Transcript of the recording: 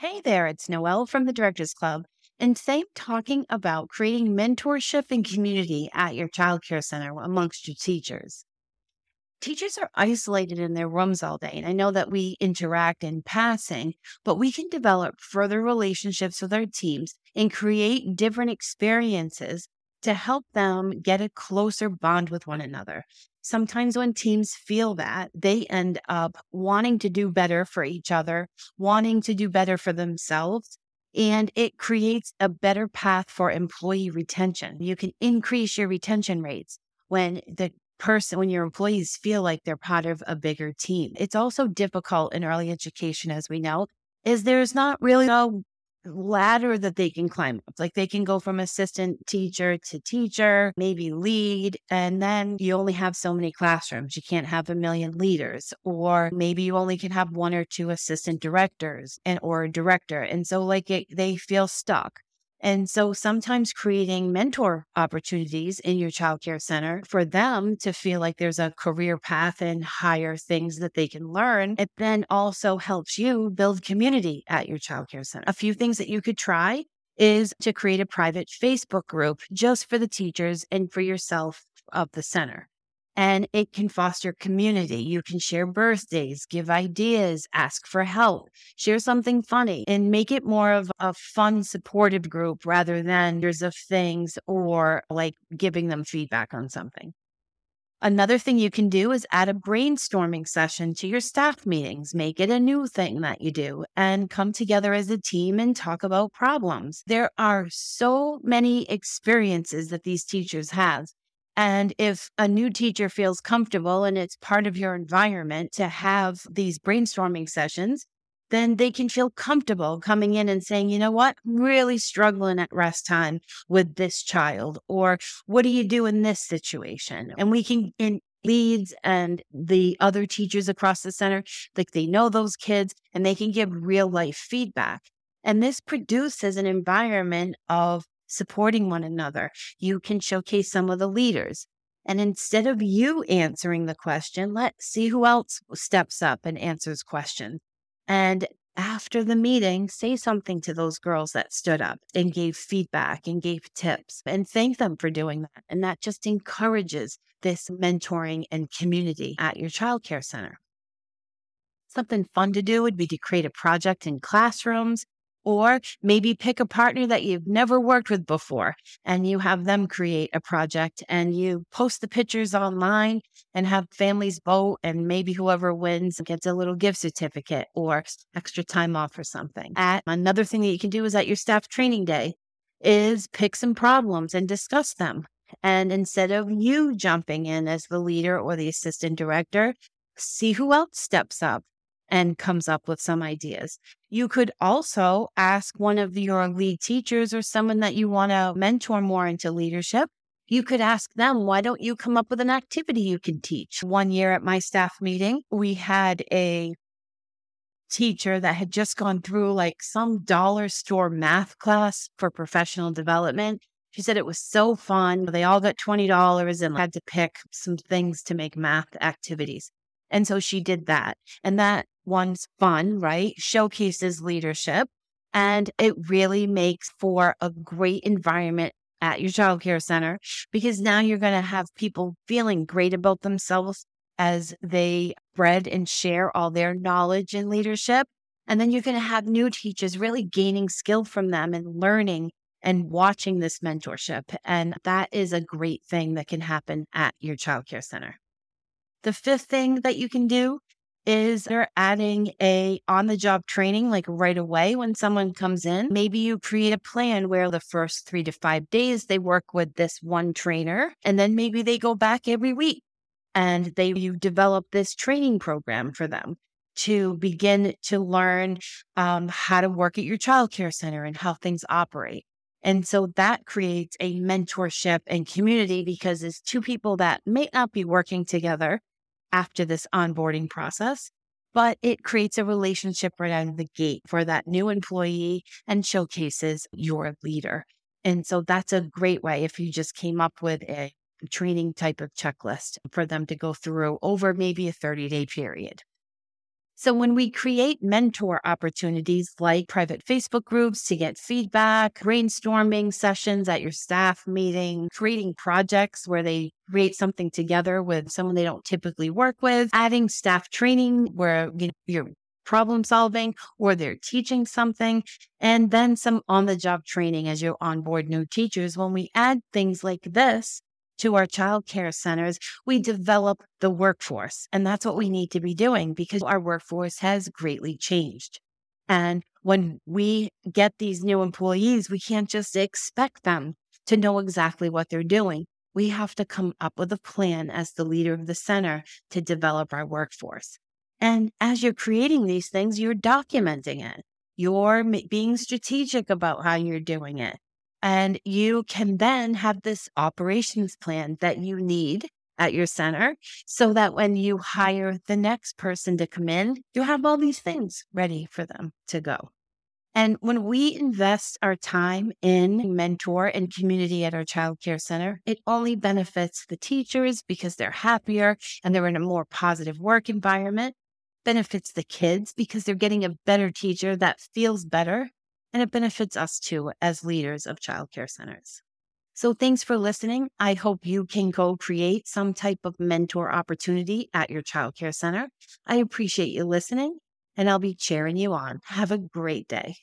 Hey there, it's Noelle from the Directors Club. And today I'm talking about creating mentorship and community at your childcare center amongst your teachers. Teachers are isolated in their rooms all day. And I know that we interact in passing, but we can develop further relationships with our teams and create different experiences to help them get a closer bond with one another. Sometimes when teams feel that, they end up wanting to do better for each other, wanting to do better for themselves. And it creates a better path for employee retention. You can increase your retention rates when the person, when your employees feel like they're part of a bigger team. It's also difficult in early education, as we know, is there's not really a ladder that they can climb up. Like they can go from assistant teacher to teacher, maybe lead, and then you only have so many classrooms. You can't have a million leaders, or maybe you only can have one or two assistant directors and or a director. And so like it, they feel stuck. And so sometimes creating mentor opportunities in your childcare center for them to feel like there's a career path and higher things that they can learn, it then also helps you build community at your childcare center. A few things that you could try is to create a private Facebook group just for the teachers and for yourself of the center and it can foster community. You can share birthdays, give ideas, ask for help, share something funny, and make it more of a fun, supportive group rather than years of things or like giving them feedback on something. Another thing you can do is add a brainstorming session to your staff meetings. Make it a new thing that you do and come together as a team and talk about problems. There are so many experiences that these teachers have and if a new teacher feels comfortable and it's part of your environment to have these brainstorming sessions, then they can feel comfortable coming in and saying, you know what, I'm really struggling at rest time with this child, or what do you do in this situation? And we can, in leads and the other teachers across the center, like they know those kids and they can give real life feedback. And this produces an environment of supporting one another. You can showcase some of the leaders. And instead of you answering the question, let's see who else steps up and answers questions. And after the meeting, say something to those girls that stood up and gave feedback and gave tips and thank them for doing that. And that just encourages this mentoring and community at your childcare center. Something fun to do would be to create a project in classrooms or maybe pick a partner that you've never worked with before and you have them create a project and you post the pictures online and have families vote. And maybe whoever wins gets a little gift certificate or extra time off or something. At another thing that you can do is at your staff training day is pick some problems and discuss them. And instead of you jumping in as the leader or the assistant director, see who else steps up and comes up with some ideas. You could also ask one of your lead teachers or someone that you want to mentor more into leadership. You could ask them, why don't you come up with an activity you can teach? One year at my staff meeting, we had a teacher that had just gone through like some dollar store math class for professional development. She said it was so fun. They all got $20 and had to pick some things to make math activities. And so she did that. And that one's fun, right? Showcases leadership. And it really makes for a great environment at your childcare center because now you're going to have people feeling great about themselves as they spread and share all their knowledge and leadership. And then you're going to have new teachers really gaining skill from them and learning and watching this mentorship. And that is a great thing that can happen at your childcare center. The fifth thing that you can do is they're adding a on the job training like right away when someone comes in. Maybe you create a plan where the first 3 to 5 days they work with this one trainer and then maybe they go back every week and they you develop this training program for them to begin to learn um, how to work at your childcare center and how things operate. And so that creates a mentorship and community because it's two people that may not be working together after this onboarding process, but it creates a relationship right out of the gate for that new employee and showcases your leader. And so that's a great way if you just came up with a training type of checklist for them to go through over maybe a 30 day period. So, when we create mentor opportunities like private Facebook groups to get feedback, brainstorming sessions at your staff meeting, creating projects where they create something together with someone they don't typically work with, adding staff training where you know, you're problem solving or they're teaching something, and then some on the job training as you onboard new teachers. When we add things like this, to our child care centers, we develop the workforce. And that's what we need to be doing because our workforce has greatly changed. And when we get these new employees, we can't just expect them to know exactly what they're doing. We have to come up with a plan as the leader of the center to develop our workforce. And as you're creating these things, you're documenting it. You're being strategic about how you're doing it. And you can then have this operations plan that you need at your center so that when you hire the next person to come in, you have all these things ready for them to go. And when we invest our time in mentor and community at our child care center, it only benefits the teachers because they're happier and they're in a more positive work environment, benefits the kids because they're getting a better teacher that feels better and it benefits us too as leaders of childcare centers. So thanks for listening. I hope you can go create some type of mentor opportunity at your childcare center. I appreciate you listening and I'll be cheering you on. Have a great day.